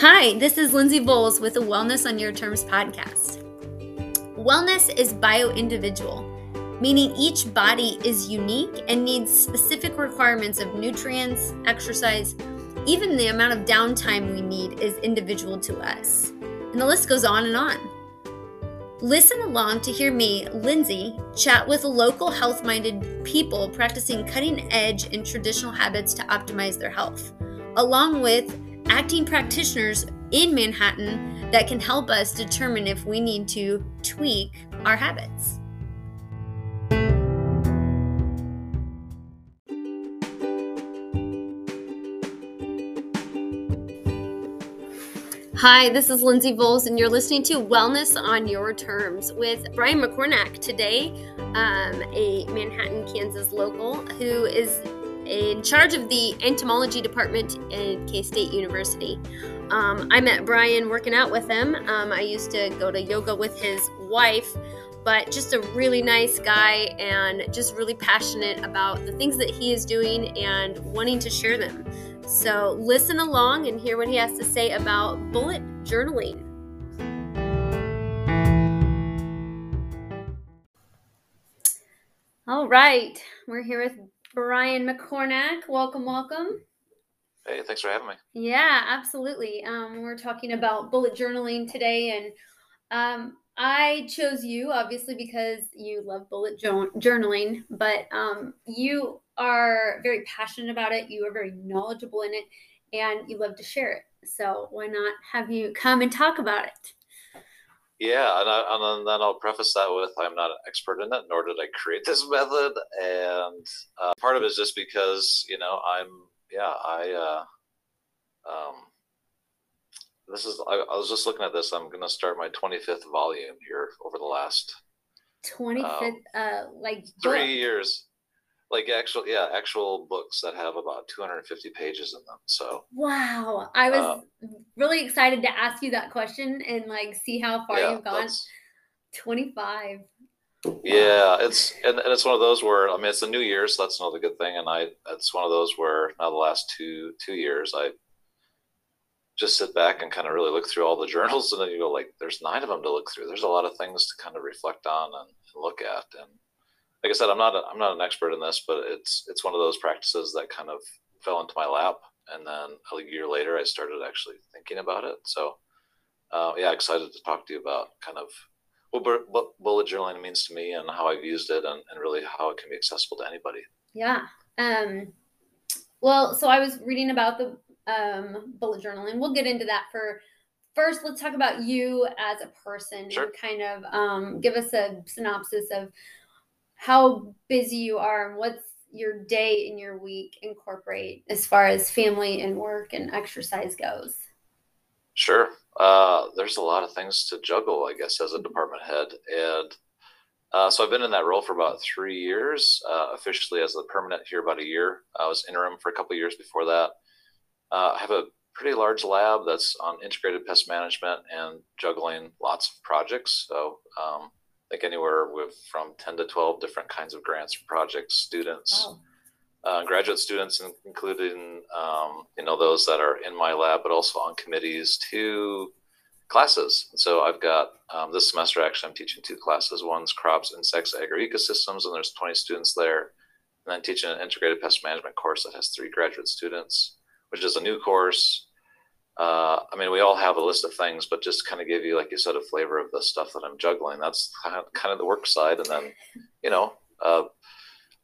Hi, this is Lindsay Bowles with the Wellness on Your Terms podcast. Wellness is bio individual, meaning each body is unique and needs specific requirements of nutrients, exercise, even the amount of downtime we need is individual to us. And the list goes on and on. Listen along to hear me, Lindsay, chat with local health minded people practicing cutting edge and traditional habits to optimize their health, along with acting practitioners in Manhattan that can help us determine if we need to tweak our habits. Hi, this is Lindsay Voles, and you're listening to Wellness on Your Terms with Brian McCornack today, um, a Manhattan, Kansas local who is in charge of the entomology department at K State University. Um, I met Brian working out with him. Um, I used to go to yoga with his wife, but just a really nice guy and just really passionate about the things that he is doing and wanting to share them. So listen along and hear what he has to say about bullet journaling. All right, we're here with Brian McCornack. Welcome, welcome. Hey, thanks for having me. Yeah, absolutely. Um, we're talking about bullet journaling today, and um, I chose you obviously because you love bullet jo- journaling, but um, you are very passionate about it. You are very knowledgeable in it, and you love to share it. So why not have you come and talk about it? Yeah, and, I, and then I'll preface that with I'm not an expert in it, nor did I create this method. And uh, part of it is just because you know I'm yeah I uh, um, this is I, I, was just looking at this. I'm going to start my 25th volume here over the last 25th um, uh like three years like actual yeah actual books that have about 250 pages in them so. Wow i was uh, really excited to ask you that question and like see how far yeah, you've gone. 25 yeah it's and, and it's one of those where i mean it's the new year so that's another good thing and i it's one of those where now the last two two years i just sit back and kind of really look through all the journals and then you go like there's nine of them to look through. There's a lot of things to kind of reflect on and, and look at and like I said, I'm not a, I'm not an expert in this, but it's it's one of those practices that kind of fell into my lap, and then a year later, I started actually thinking about it. So, uh, yeah, excited to talk to you about kind of what, what bullet journaling means to me and how I've used it, and, and really how it can be accessible to anybody. Yeah. Um, well, so I was reading about the um, bullet journaling. We'll get into that for first. Let's talk about you as a person sure. and kind of um, give us a synopsis of how busy you are and what's your day in your week incorporate as far as family and work and exercise goes? Sure. Uh, there's a lot of things to juggle, I guess, as a department head. And uh, so I've been in that role for about three years, uh, officially as a permanent here about a year. I was interim for a couple years before that. Uh, I have a pretty large lab that's on integrated pest management and juggling lots of projects. So um, like anywhere with from 10 to 12 different kinds of grants and projects, students, wow. uh, graduate students, including, um, you know, those that are in my lab, but also on committees to classes. so I've got um, this semester, actually, I'm teaching two classes. One's crops, insects, agroecosystems, and there's 20 students there. And then teaching an integrated pest management course that has three graduate students, which is a new course uh, I mean, we all have a list of things, but just kind of give you, like you said, a flavor of the stuff that I'm juggling. That's kind of the work side. And then, you know, uh,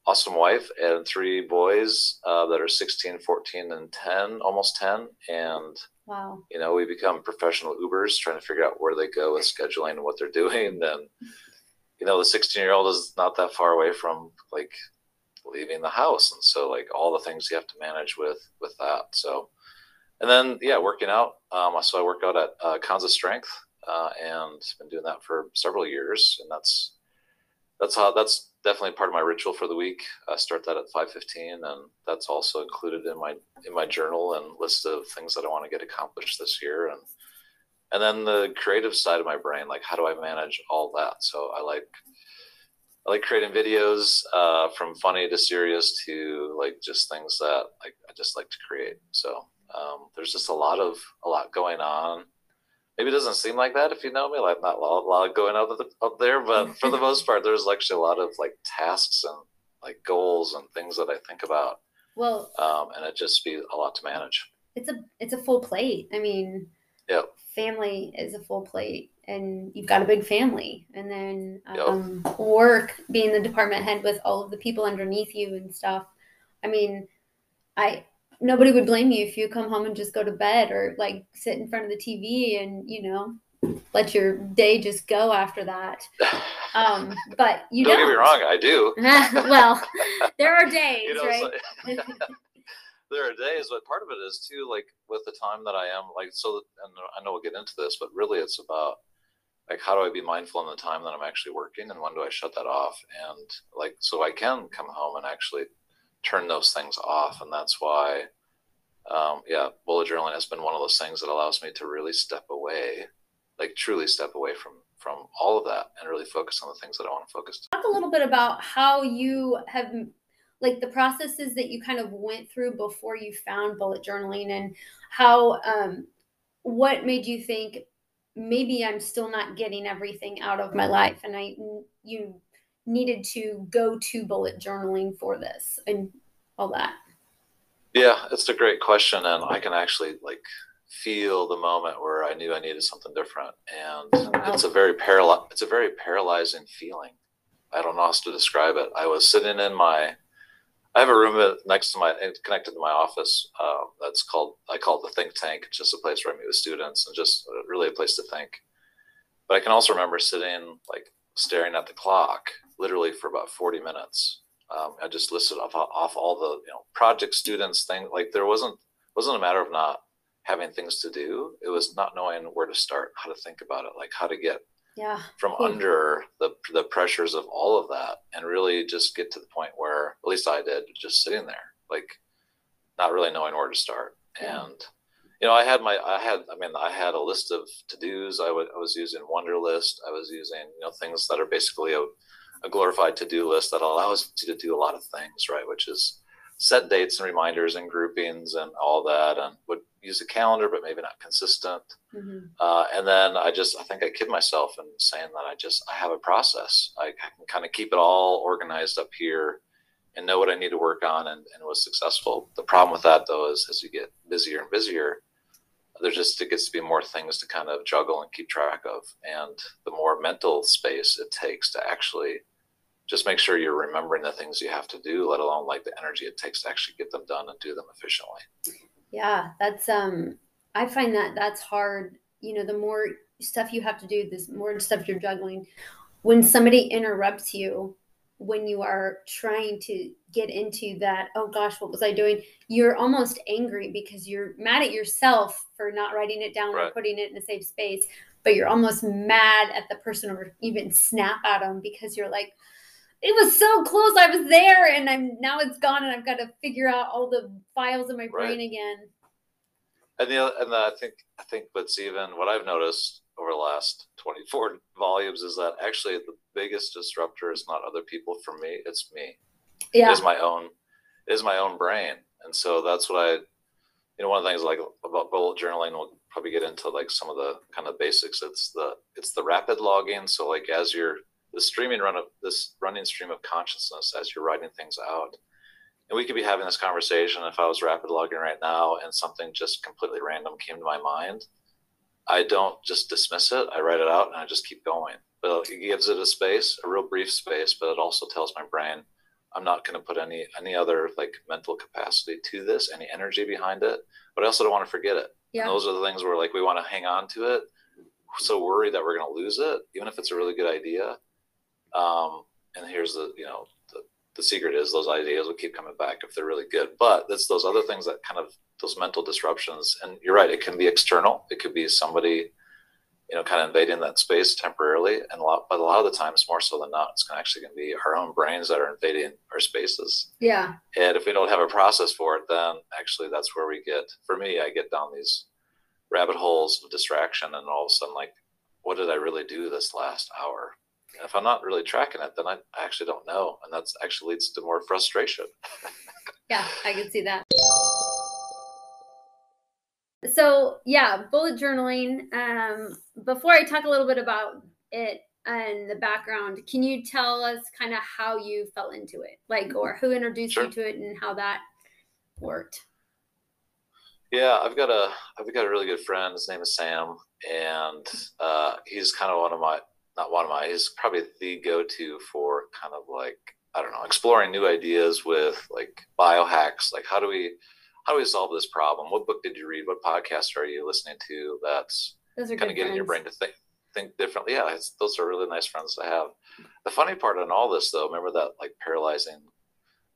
awesome wife and three boys uh, that are 16, 14, and 10, almost 10. And, wow. you know, we become professional Ubers trying to figure out where they go with scheduling and what they're doing. Then, you know, the 16 year old is not that far away from like leaving the house. And so, like, all the things you have to manage with, with that. So, and then yeah, working out. Um, so I work out at uh, Kansas Strength, uh, and been doing that for several years, and that's that's how that's definitely part of my ritual for the week. I start that at five fifteen, and that's also included in my in my journal and list of things that I want to get accomplished this year, and and then the creative side of my brain, like how do I manage all that? So I like I like creating videos uh, from funny to serious to like just things that I, I just like to create. So Um, there's just a lot of a lot going on. Maybe it doesn't seem like that if you know me, like not a lot, a lot going up, up there, but for the most part, there's actually a lot of like tasks and like goals and things that I think about. Well, um, and it just be a lot to manage. It's a it's a full plate. I mean, yeah, family is a full plate, and you've got a big family, and then um, yep. work being the department head with all of the people underneath you and stuff. I mean, I nobody would blame you if you come home and just go to bed or like sit in front of the TV and you know let your day just go after that. Um, but you don't, don't get me wrong, I do. well, there are days, you know, right? there are days, but part of it is too, like with the time that I am, like so. And I know we'll get into this, but really, it's about like how do I be mindful in the time that I'm actually working, and when do I shut that off, and like so I can come home and actually turn those things off, and that's why. Um, yeah, bullet journaling has been one of those things that allows me to really step away like truly step away from from all of that and really focus on the things that I want to focus. Talk a little bit about how you have like the processes that you kind of went through before you found bullet journaling and how um what made you think maybe I'm still not getting everything out of my life and I you needed to go to bullet journaling for this and all that. Yeah, it's a great question and I can actually like feel the moment where I knew I needed something different, and it's a very paral- it's a very paralyzing feeling. I don't know how to describe it. I was sitting in my I have a room next to my connected to my office. Uh, that's called I call it the think tank. It's just a place where I meet with students and just really a place to think. But I can also remember sitting like staring at the clock literally for about 40 minutes. Um, I just listed off, off all the you know project students thing. Like there wasn't wasn't a matter of not having things to do. It was not knowing where to start, how to think about it, like how to get yeah from cool. under the the pressures of all of that, and really just get to the point where, at least I did, just sitting there, like not really knowing where to start. Yeah. And you know, I had my, I had, I mean, I had a list of to dos. I, I was using Wunderlist. I was using, you know, things that are basically a, a glorified to do list that allows you to do a lot of things, right? Which is set dates and reminders and groupings and all that, and would use a calendar, but maybe not consistent. Mm-hmm. Uh, and then I just, I think I kid myself in saying that I just, I have a process. I, I can kind of keep it all organized up here and know what I need to work on and, and was successful. The problem with that though is as you get busier and busier, there just it gets to be more things to kind of juggle and keep track of. And the more mental space it takes to actually just make sure you're remembering the things you have to do, let alone like the energy it takes to actually get them done and do them efficiently. Yeah, that's um I find that that's hard. You know, the more stuff you have to do, this more stuff you're juggling. When somebody interrupts you when you are trying to get into that, oh gosh, what was I doing? You're almost angry because you're mad at yourself for not writing it down right. or putting it in a safe space, but you're almost mad at the person or even snap at them because you're like, it was so close. I was there, and I'm now it's gone, and I've got to figure out all the files in my brain again. And the and the, I think I think what's even what I've noticed over the last 24 volumes is that actually the biggest disruptor is not other people for me; it's me. Yeah, is my own is my own brain, and so that's what I. You know, one of the things like about bullet journaling, we'll probably get into like some of the kind of basics. It's the it's the rapid logging. So like as you're the streaming run of this running stream of consciousness as you're writing things out. And we could be having this conversation if I was rapid logging right now and something just completely random came to my mind. I don't just dismiss it. I write it out and I just keep going. But it gives it a space, a real brief space, but it also tells my brain I'm not going to put any any other like mental capacity to this, any energy behind it. But I also don't want to forget it. Yeah. And those are the things where like we want to hang on to it, so worried that we're going to lose it, even if it's a really good idea. Um, and here's the, you know, the, the secret is those ideas will keep coming back if they're really good. But it's those other things that kind of those mental disruptions. And you're right, it can be external. It could be somebody, you know, kind of invading that space temporarily. And a lot, but a lot of the times, more so than not, it's actually going to be our own brains that are invading our spaces. Yeah. And if we don't have a process for it, then actually that's where we get. For me, I get down these rabbit holes of distraction, and all of a sudden, like, what did I really do this last hour? if I'm not really tracking it, then I actually don't know, and that actually leads to more frustration. yeah, I can see that. So yeah, bullet journaling. Um, before I talk a little bit about it and the background, can you tell us kind of how you fell into it, like, or who introduced sure. you to it, and how that worked? Yeah, I've got a I've got a really good friend. His name is Sam, and uh, he's kind of one of my not one of my he's probably the go-to for kind of like I don't know exploring new ideas with like biohacks. Like how do we how do we solve this problem? What book did you read? What podcast are you listening to? That's kind of getting friends. your brain to think think differently. Yeah, those are really nice friends to have. The funny part on all this, though, remember that like paralyzing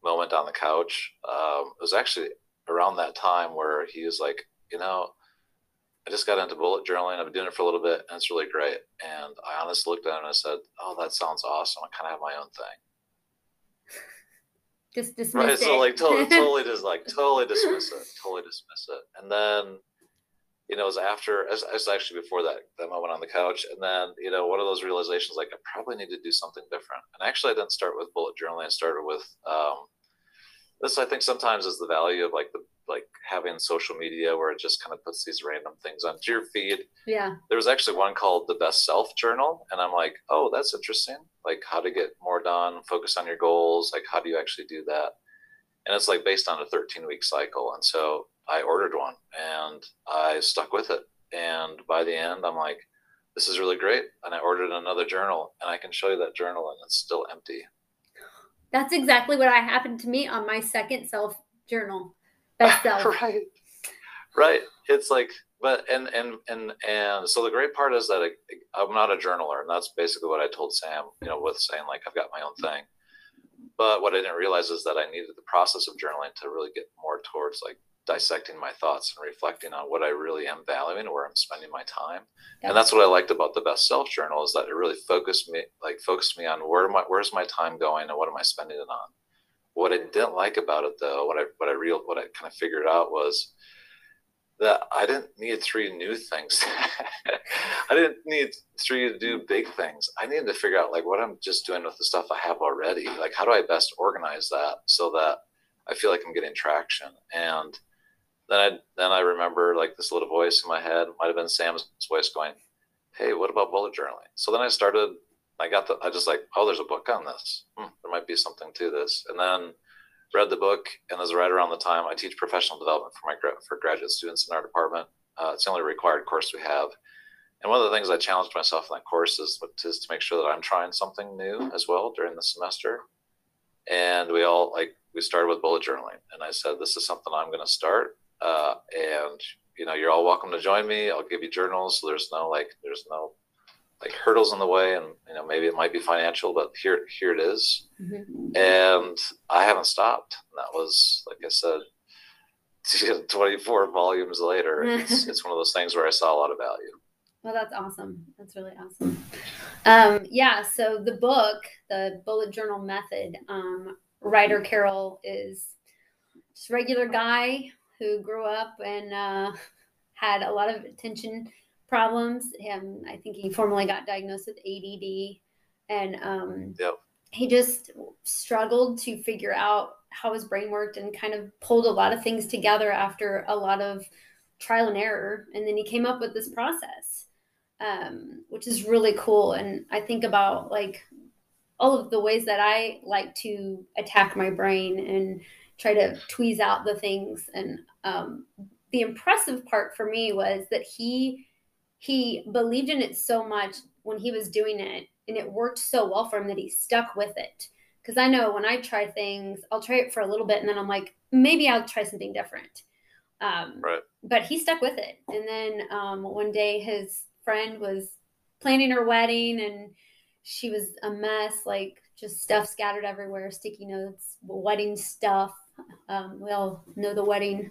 moment on the couch? Um, it was actually around that time where he was like, you know, I just got into bullet journaling. I've been doing it for a little bit, and it's really great. And I honestly looked at him and I said, "Oh, that sounds awesome. I kind of have my own thing." Just dismiss right, it. So like totally, totally just like totally dismiss it, totally dismiss it. And then, you know, it was after, it was actually before that that moment on the couch. And then, you know, one of those realizations, like I probably need to do something different. And actually, I didn't start with bullet journaling. I started with um, this. I think sometimes is the value of like the like having social media where it just kind of puts these random things onto your feed. Yeah. There was actually one called the Best Self Journal, and I'm like, oh, that's interesting. Like how to get more done, focus on your goals. Like how do you actually do that? And it's like based on a 13 week cycle. And so I ordered one and I stuck with it. And by the end, I'm like, this is really great. And I ordered another journal, and I can show you that journal, and it's still empty. That's exactly what I happened to me on my second self journal bestseller. right. Right. It's like, but and and and and so the great part is that I, I'm not a journaler, and that's basically what I told Sam. You know, with saying like I've got my own thing. But what I didn't realize is that I needed the process of journaling to really get more towards like dissecting my thoughts and reflecting on what I really am valuing, where I'm spending my time. And that's what I liked about the best self journal is that it really focused me, like focused me on where my where's my time going and what am I spending it on. What I didn't like about it, though, what I what I real what I kind of figured out was that I didn't need three new things. I didn't need three to do big things. I needed to figure out like what I'm just doing with the stuff I have already. Like how do I best organize that so that I feel like I'm getting traction. And then I then I remember like this little voice in my head might have been Sam's voice going, "Hey, what about bullet journaling?" So then I started I got the, I just like, oh, there's a book on this. Hmm, there might be something to this. And then read the book, and this is right around the time I teach professional development for my for graduate students in our department. Uh, it's the only required course we have. And one of the things I challenged myself in that course is, is to make sure that I'm trying something new as well during the semester. And we all like we started with bullet journaling, and I said this is something I'm going to start. Uh, and you know, you're all welcome to join me. I'll give you journals. So there's no like, there's no like hurdles in the way and you know maybe it might be financial but here here it is. Mm-hmm. and i haven't stopped and that was like i said 24 volumes later it's, it's one of those things where i saw a lot of value well that's awesome that's really awesome um, yeah so the book the bullet journal method um, Ryder Carroll is just regular guy who grew up and uh, had a lot of attention problems. Him, I think he formally got diagnosed with ADD, and um, yep. he just struggled to figure out how his brain worked and kind of pulled a lot of things together after a lot of trial and error, and then he came up with this process, um, which is really cool. And I think about like all of the ways that I like to attack my brain and try to tweeze out the things. And um, the impressive part for me was that he he believed in it so much when he was doing it and it worked so well for him that he stuck with it. Because i know when i try things i'll try it for a little bit and then i'm like maybe i'll try something different. Um, right. but he stuck with it. And then um, one day his friend was planning her wedding and she was a mess like just stuff scattered everywhere sticky notes wedding stuff um, we all know the wedding.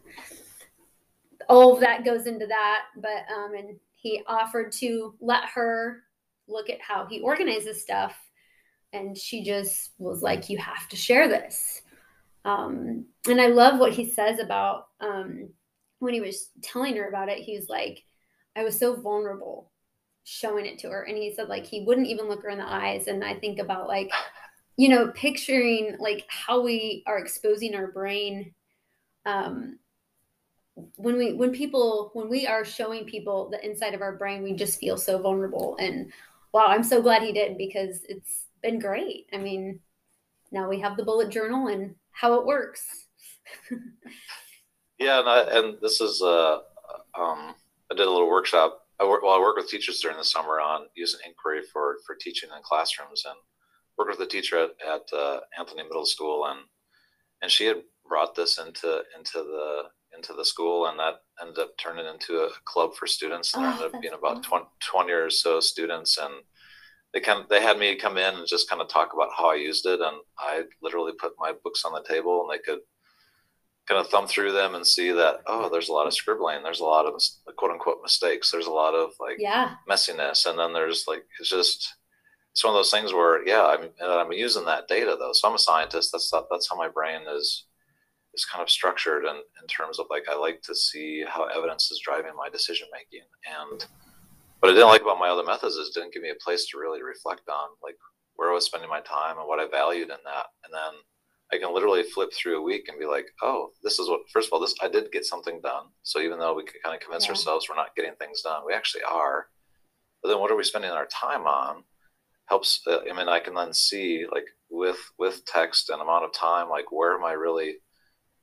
All of that goes into that but um and he offered to let her look at how he organizes stuff. And she just was like you have to share this. Um, and i love what he says about um, when he was telling her about it he was like i was so vulnerable showing it to her. And he said like he wouldn't even look her in the eyes. And i think about like you know picturing like how we are exposing our brain um, when we when people when we are showing people the inside of our brain we just feel so vulnerable. And wow i'm so glad he did because it's been great. I mean now we have the bullet journal and how it works. Yeah and, I, and this is uh um i did a little workshop. I work, well i work with teachers during the summer on using inquiry for for teaching in classrooms and worked with a teacher at, at uh, anthony middle school and and she had brought this into into the into the school and that ended up turning into a club for students. And oh, there ended up being about 20, 20 or so students and they kind of, they had me come in and just kind of talk about how I used it and I literally put my books on the table and they could kind of thumb through them and see that oh there's a lot of scribbling there's a lot of quote unquote mistakes there's a lot of like yeah. messiness and then there's like it's just it's one of those things where yeah I'm I'm using that data though so I'm a scientist that's that's how my brain is is kind of structured and in terms of like I like to see how evidence is driving my decision making. And what I didn't like about my other methods is didn't give me a place to really reflect on like where I was spending my time and what I valued in that. And then I can literally flip through a week and be like, oh, this is what first of all, this I did get something done. So even though we could kind of convince yeah. ourselves we're not getting things done, we actually are. But then what are we spending our time on? Helps uh, I mean I can then see like with with text and amount of time, like where am I really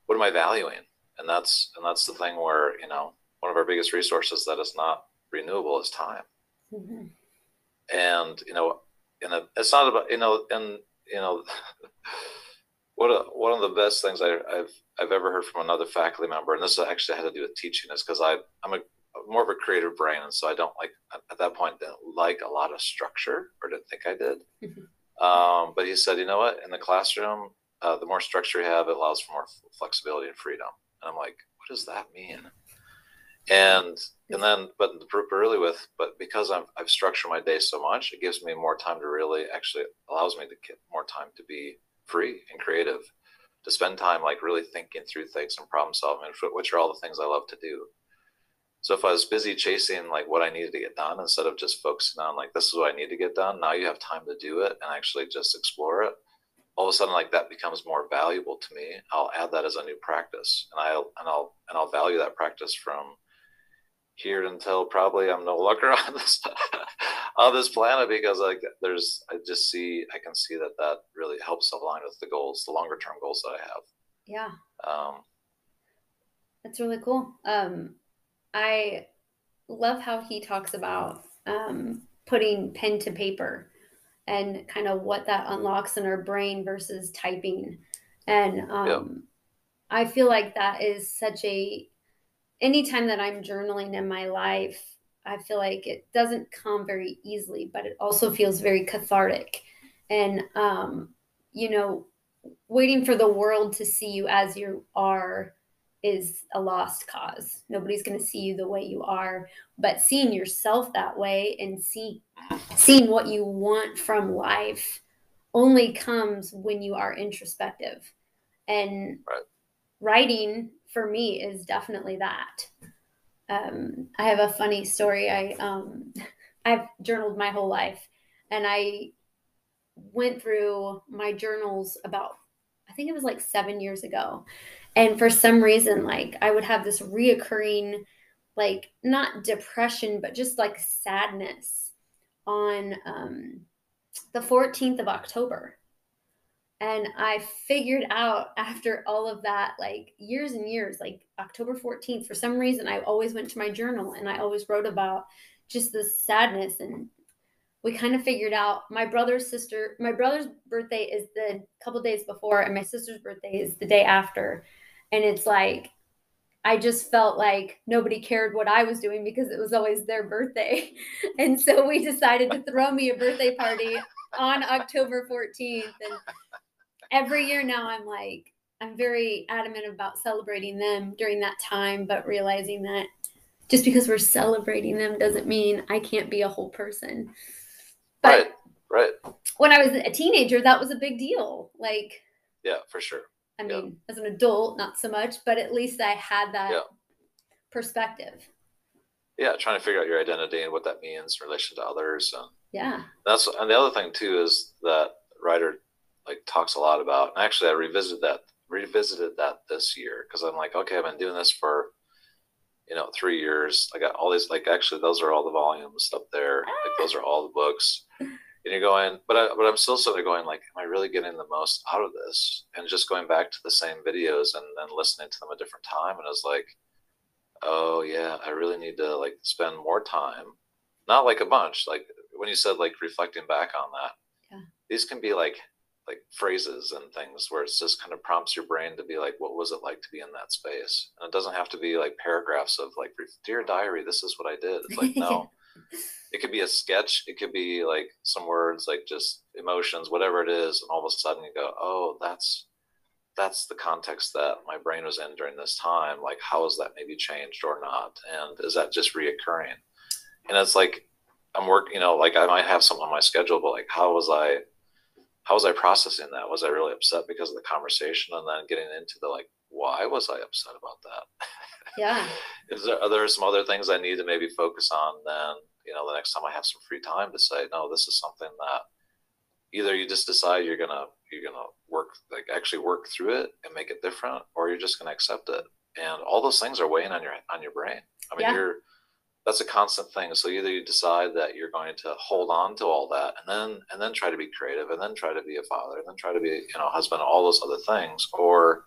what am I valuing? And that's and that's the thing where you know one of our biggest resources that is not renewable is time. Mm-hmm. And you know, and it's not about you know, and you know, what a, one of the best things I, have I've ever heard from another faculty member, and this actually had to do with teaching, is because I I'm a more of a creative brain, and so I don't like at that point didn't like a lot of structure, or didn't think I did. Um, but he said, you know what, in the classroom, uh, the more structure you have, it allows for more flexibility and freedom. And I'm like, what does that mean? And and then, but the proof really with, but because I'm, I've structured my day so much, it gives me more time to really actually allows me to get more time to be free and creative, to spend time like really thinking through things and problem solving, which are all the things I love to do. So if I was busy chasing like what I needed to get done instead of just focusing on like this is what I need to get done, now you have time to do it and actually just explore it. All of a sudden like that becomes more valuable to me. I'll add that as a new practice and i'll and i'll and i'll value that practice from here until probably i'm no longer on this on this planet because like there's i just see i can see that that really helps align with the goals the longer term goals that i have. Yeah. Um that's really cool. Um i love how he talks about um putting pen to paper and kind of what that unlocks in our brain versus typing. And um, yep. I feel like that is such a, anytime that I'm journaling in my life, I feel like it doesn't come very easily, but it also feels very cathartic. And, um, you know, waiting for the world to see you as you are is a lost cause. Nobody's going to see you the way you are, but seeing yourself that way and see seeing what you want from life only comes when you are introspective. And right. writing for me is definitely that. Um, I have a funny story. I um, I've journaled my whole life, and I went through my journals about I think it was like seven years ago, and for some reason like i would have this reoccurring like not depression but just like sadness on um, the 14th of october. And i figured out after all of that like years and years like october 14th for some reason i always went to my journal and i always wrote about just the sadness. And we kind of figured out my brother's sister my brother's birthday is the couple days before and my sister's birthday is the day after and it's like, I just felt like nobody cared what I was doing because it was always their birthday. And so we decided to throw me a birthday party on October 14th. And every year now I'm like, I'm very adamant about celebrating them during that time, but realizing that just because we're celebrating them doesn't mean I can't be a whole person. But right, right. When I was a teenager, that was a big deal. Like, yeah, for sure. I mean, as an adult, not so much, but at least I had that perspective. Yeah, trying to figure out your identity and what that means in relation to others. And yeah. That's and the other thing too is that Ryder like talks a lot about and actually I revisited that revisited that this year because I'm like, okay, I've been doing this for you know, three years. I got all these, like, actually, those are all the volumes up there. Like, those are all the books. And you're going, but I, but I'm still sort of going, like, am I really getting the most out of this? And just going back to the same videos and then listening to them a different time. And I was like, oh yeah, I really need to like spend more time. Not like a bunch. Like when you said like reflecting back on that, Yeah. these can be like like phrases and things where it's just kind of prompts your brain to be like, what was it like to be in that space? And it doesn't have to be like paragraphs of like, dear diary, this is what I did. It's like, no, it could be a sketch. It could be like some words, like just emotions, whatever it is. And all of a sudden you go, oh, that's, that's the context that my brain was in during this time. Like, how has that maybe changed or not? And is that just reoccurring? And it's like, I'm working, you know, like I might have something on my schedule, but like, how was I, how was I processing that? Was I really upset because of the conversation? And then getting into the like, why was I upset about that? Yeah. Is there, are there some other things I need to maybe focus on then, you know, the next time I have some free time to say, no, this is something that either you just decide you're going to, you're to work, like actually work through it and make it different, or you're just going to accept it. And all those things are weighing on your, on your brain. I mean, Yeah. you're, that's a constant thing. So either you decide that you're going to hold on to all that and then, and then try to be creative and then try to be a father and then try to be, you know, husband, all those other things, or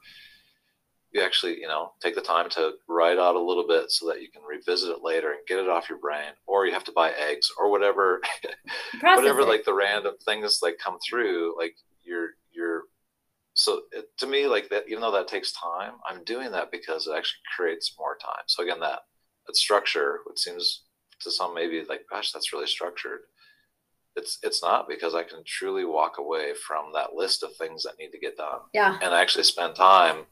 you actually, you know, take the time to write out a little bit so that you can revisit it later and get it off your brain, or you have to buy eggs or whatever, whatever like the random things like come through, like you're, you're, so it, to me, like that, even though that takes time, I'm doing that because it actually creates more time. So again, that, that structure, which seems to some maybe like, gosh, that's really structured. It's, it's not because I can truly walk away from that list of things that need to get done yeah. and actually spend time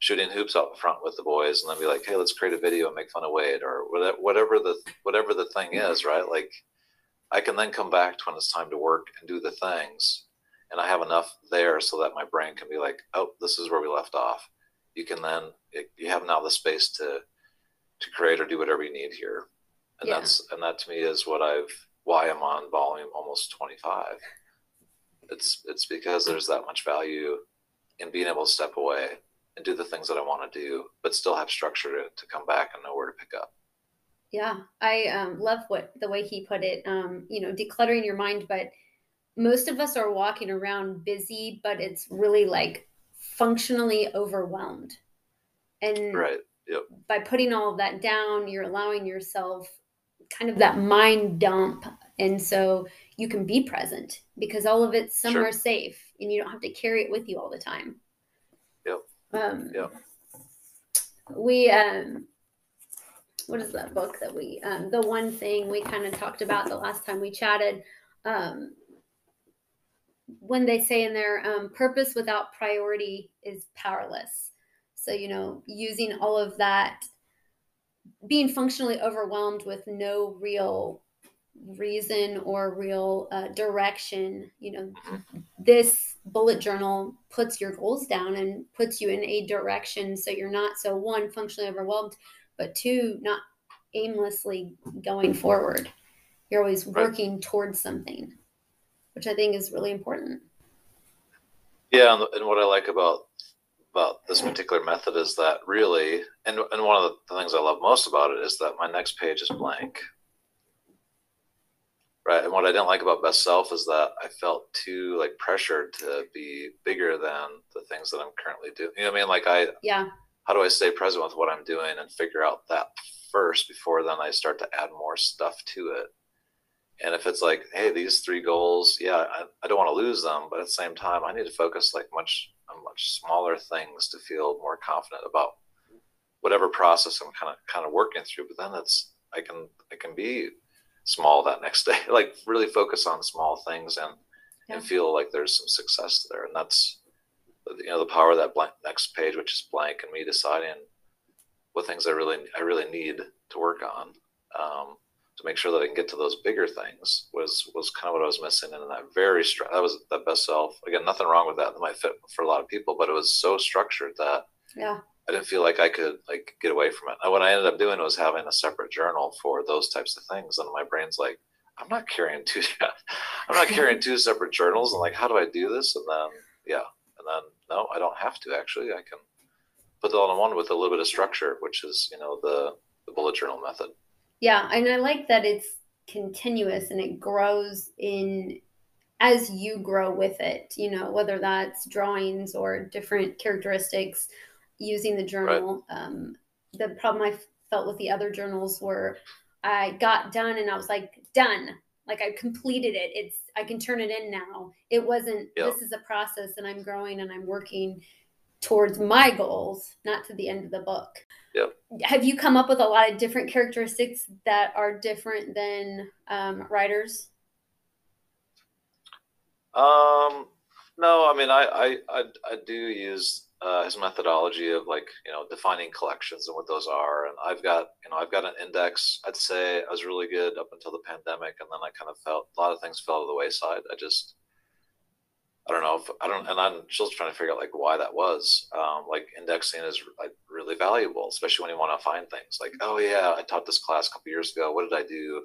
shooting hoops out front with the boys and then be like hey let's create a video and make fun of wade or whatever the whatever the thing is right? Like i can then come back to when it's time to work and do the things and i have enough there so that my brain can be like oh this is where we left off. You can then it, you have now the space to to create or do whatever you need here. And Yeah. that's and that to me is what i've why i'm on volume almost 25 it's it's because there's that much value in being able to step away and do the things that I want to do, but still have structure to, to come back and know where to pick up. Yeah, I um, love what the way he put it. Um, you know, decluttering your mind, but most of us are walking around busy, but it's really like functionally overwhelmed. And Right. Yep. by putting all of that down, you're allowing yourself kind of that mind dump, and so you can be present because all of it's somewhere safe, and you don't have to carry it with you all the time. Um, Yep. We um, what is that book that we um, the one thing we kind of talked about the last time we chatted um, when they say in there um, purpose without priority is powerless so you know using all of that being functionally overwhelmed with no real reason or real uh, direction you know this bullet journal puts your goals down and puts you in a direction so you're not so one functionally overwhelmed but two not aimlessly going forward you're always Right. working towards something which i think is really important Yeah, and, and what I like about about this particular method is that really, and and one of the things I love most about it is that my next page is blank. Right, and what I didn't like about Best Self is that I felt too like pressured to be bigger than the things that I'm currently doing. You know what I mean? Like I, yeah how do I stay present with what I'm doing and figure out that first before then I start to add more stuff to it. And if it's like, hey, these three goals, yeah, I, I don't want to lose them, but at the same time, I need to focus like much on much smaller things to feel more confident about whatever process I'm kind of kind of working through. But then it's I can I can be small that next day, like really focus on small things and and feel like there's some success there. And that's you know the power of that blank next page, which is blank, and me deciding what things I really I really need to work on um, to make sure that I can get to those bigger things was was kind of what I was missing. And that very stru- that was that best self. Again, nothing wrong with that. That might fit for a lot of people, but it was so structured that yeah I didn't feel like I could like get away from it. And what I ended up doing was having a separate journal for those types of things. And my brain's like, I'm not carrying two. I'm not carrying two separate journals. And like, how do I do this? And then yeah, and then no, I don't have to actually. I can put it all in one with a little bit of structure, which is you know the the bullet journal method. Yeah, and I like that it's continuous and it grows in as you grow with it, you know, whether that's drawings or different characteristics using the journal. Right. Um, the problem I felt with the other journals were I got done and I was like, done. Like I completed it. It's I can turn it in now. It wasn't yep. this is a process and I'm growing and I'm working towards my goals, not to the end of the book. Yep. Have you come up with a lot of different characteristics that are different than um, Ryder's? Um, no, I mean, I, I, I, I do use uh, his methodology of like, you know, defining collections and what those are. And I've got, you know, I've got an index. I'd say I was really good up until the pandemic. And then I kind of felt a lot of things fell to the wayside. I just, I don't know if I don't, and I'm still trying to figure out like why that was. Um, like indexing is like really valuable, especially when you want to find things like, oh yeah, I taught this class a couple years ago. What did I do?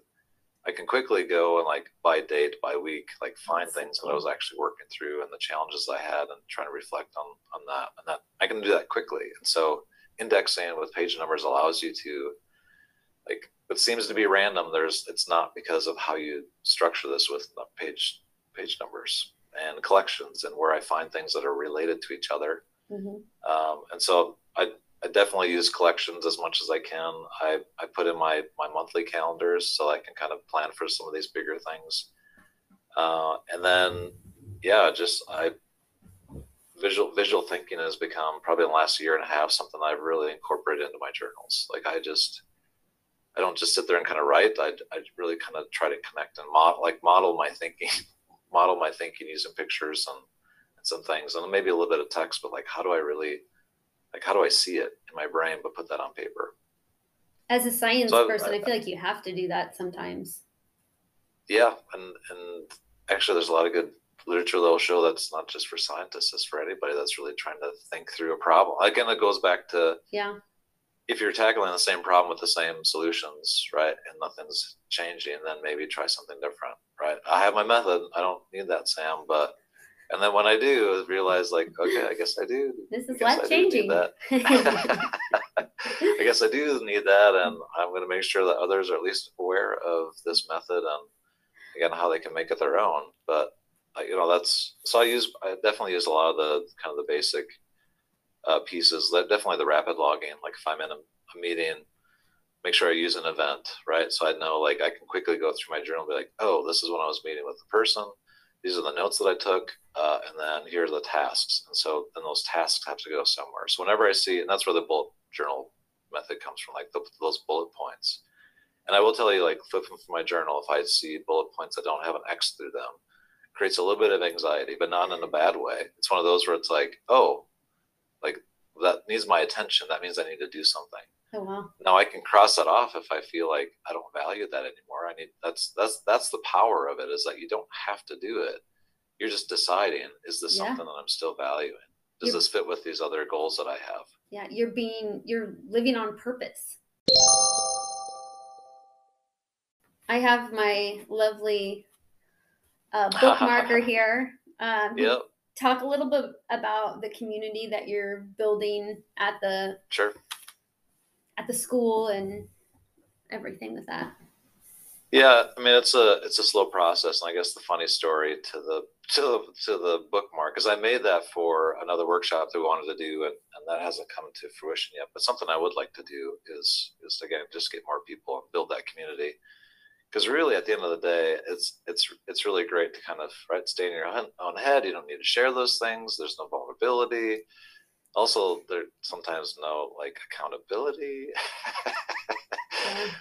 I can quickly go and like by date, by week, like find things that I was actually working through and the challenges I had and trying to reflect on on that. And that I can do that quickly. And so indexing with page numbers allows you to like what seems to be random, there's it's not because of how you structure this with page page numbers and collections and where I find things that are related to each other. Mm-hmm. Um, and so I I definitely use collections as much as I can. I, I put in my, my monthly calendars so I can kind of plan for some of these bigger things. Uh, and then, yeah, just I visual visual thinking has become probably in the last year and a half something I've really incorporated into my journals. Like I just I don't just sit there and kind of write. I, I really kind of try to connect and model like model my thinking, model my thinking using pictures and, and some things and maybe a little bit of text. But like, how do I really like how do I see it in my brain, but put that on paper? As a science so person, I, I, feel like you have to do that sometimes. Yeah, and and actually, there's a lot of good literature that'll show that's not just for scientists; it's for anybody that's really trying to think through a problem. Again, it goes back to yeah. If you're tackling the same problem with the same solutions, right, and nothing's changing, then maybe try something different, right? I have my method. I don't need that, Sam, but and then when I do, I realize like, okay, I guess I do. This is life changing. I guess I do need that, and I'm going to make sure that others are at least aware of this method and again how they can make it their own. But uh, you know, that's so I use I definitely use a lot of the kind of the basic uh, pieces. That definitely the rapid logging. Like if I'm in a, a meeting, make sure I use an event, right? So I know like I can quickly go through my journal and be like, oh, this is when I was meeting with the person these are the notes that I took, uh, and then here are the tasks. And so then those tasks have to go somewhere. So whenever I see, and that's where the bullet journal method comes from, like the, those bullet points. And I will tell you, like flipping through my journal, if I see bullet points that don't have an X through them, creates a little bit of anxiety, but not in a bad way. It's one of those where it's like, oh, like that needs my attention. That means I need to do something. Oh wow. Now I can cross that off if I feel like I don't value that anymore. I need that's that's that's the power of it is that you don't have to do it. You're just deciding is this yeah. something that I'm still valuing? Does you're, this fit with these other goals that I have? Yeah, you're being you're living on purpose. I have my lovely uh, bookmarker here. Um, yep. Talk a little bit about the community that you're building at the sure at the school and everything with that? Yeah, I mean it's a it's a slow process, and I guess the funny story to the to the, to the bookmark is I made that for another workshop that we wanted to do, and, and that hasn't come to fruition yet. But something I would like to do is is again just get more people and build that community, because really at the end of the day, it's it's it's really great to kind of right stay in your own head. You don't need to share those things. There's no vulnerability also there sometimes no like accountability.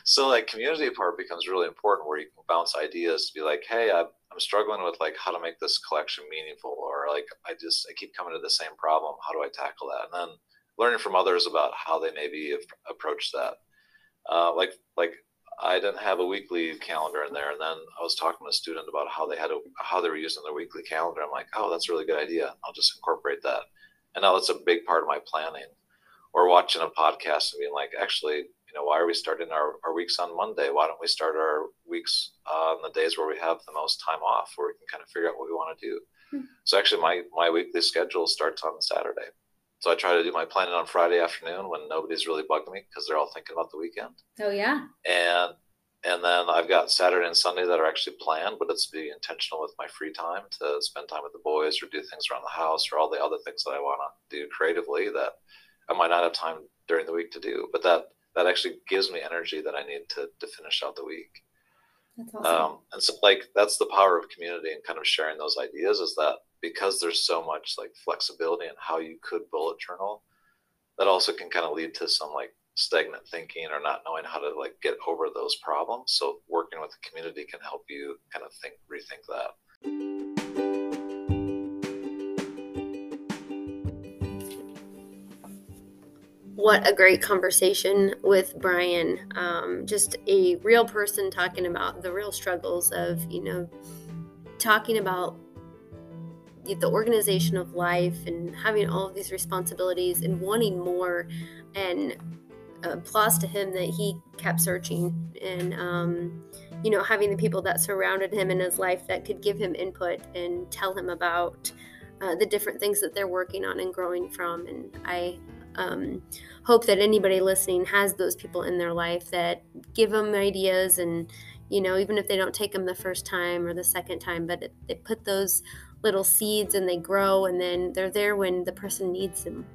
So like community part becomes really important where you can bounce ideas to be like hey I'm, I'm struggling with like how to make this collection meaningful or like i just i keep coming to the same problem. How do i tackle that? And then learning from others about how they maybe have approached that. Uh, like like I didn't have a weekly calendar in there, and then I was talking to a student about how they had a, how they were using their weekly calendar. I'm like, oh, that's a really good idea. I'll just incorporate that and now that's a big part of my planning or watching a podcast and being like actually you know why are we starting our, our weeks on monday why don't we start our weeks on the days where we have the most time off where we can kind of figure out what we want to do mm-hmm. so actually my my weekly schedule starts on saturday so I try to do my planning on Friday afternoon when nobody's really bugging me because they're all thinking about the weekend. Oh yeah. And and then I've got Saturday and Sunday that are actually planned, but it's be intentional with my free time to spend time with the boys or do things around the house or all the other things that I want to do creatively that I might not have time during the week to do. But that that actually gives me energy that I need to to finish out the week. That's awesome. Um, and so like that's the power of community and kind of sharing those ideas is that because there's so much like flexibility in how you could bullet journal, that also can kind of lead to some like stagnant thinking or not knowing how to like get over those problems. So working with the community can help you kind of think rethink that. What a great conversation with Brian. Um, just a real person talking about the real struggles of, you know, talking about the organization of life and having all of these responsibilities and wanting more and applause to him that he kept searching and um, you know having the people that surrounded him in his life that could give him input and tell him about uh, the different things that they're working on and growing from and i um, hope that anybody listening has those people in their life that give them ideas and you know even if they don't take them the first time or the second time but they put those little seeds and they grow and then they're there when the person needs them.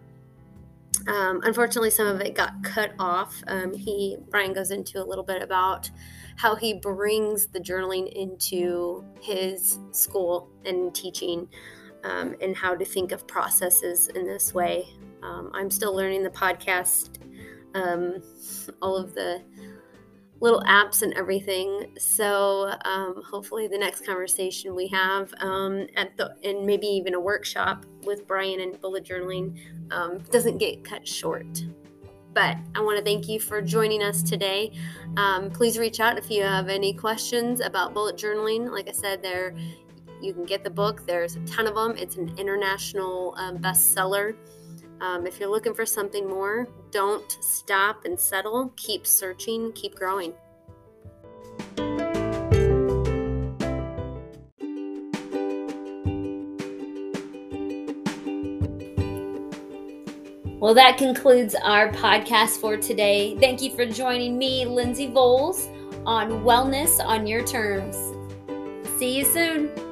Um, unfortunately, some of it got cut off. Um, he Brian goes into a little bit about how he brings the journaling into his school and teaching, um, and how to think of processes in this way. Um, I'm still learning the podcast, um, all of the little apps and everything. So um, hopefully, the next conversation we have um, at the and maybe even a workshop with Brian and bullet journaling um, doesn't get cut short. But I want to thank you for joining us today. Um, please reach out if you have any questions about bullet journaling. Like I said, there you can get the book. There's a ton of them. It's an international um, bestseller. Um, if you're looking for something more, don't stop and settle. Keep searching, keep growing. Well, that concludes our podcast for today. Thank you for joining me, Lindsay Voles, on Wellness on Your Terms. See you soon.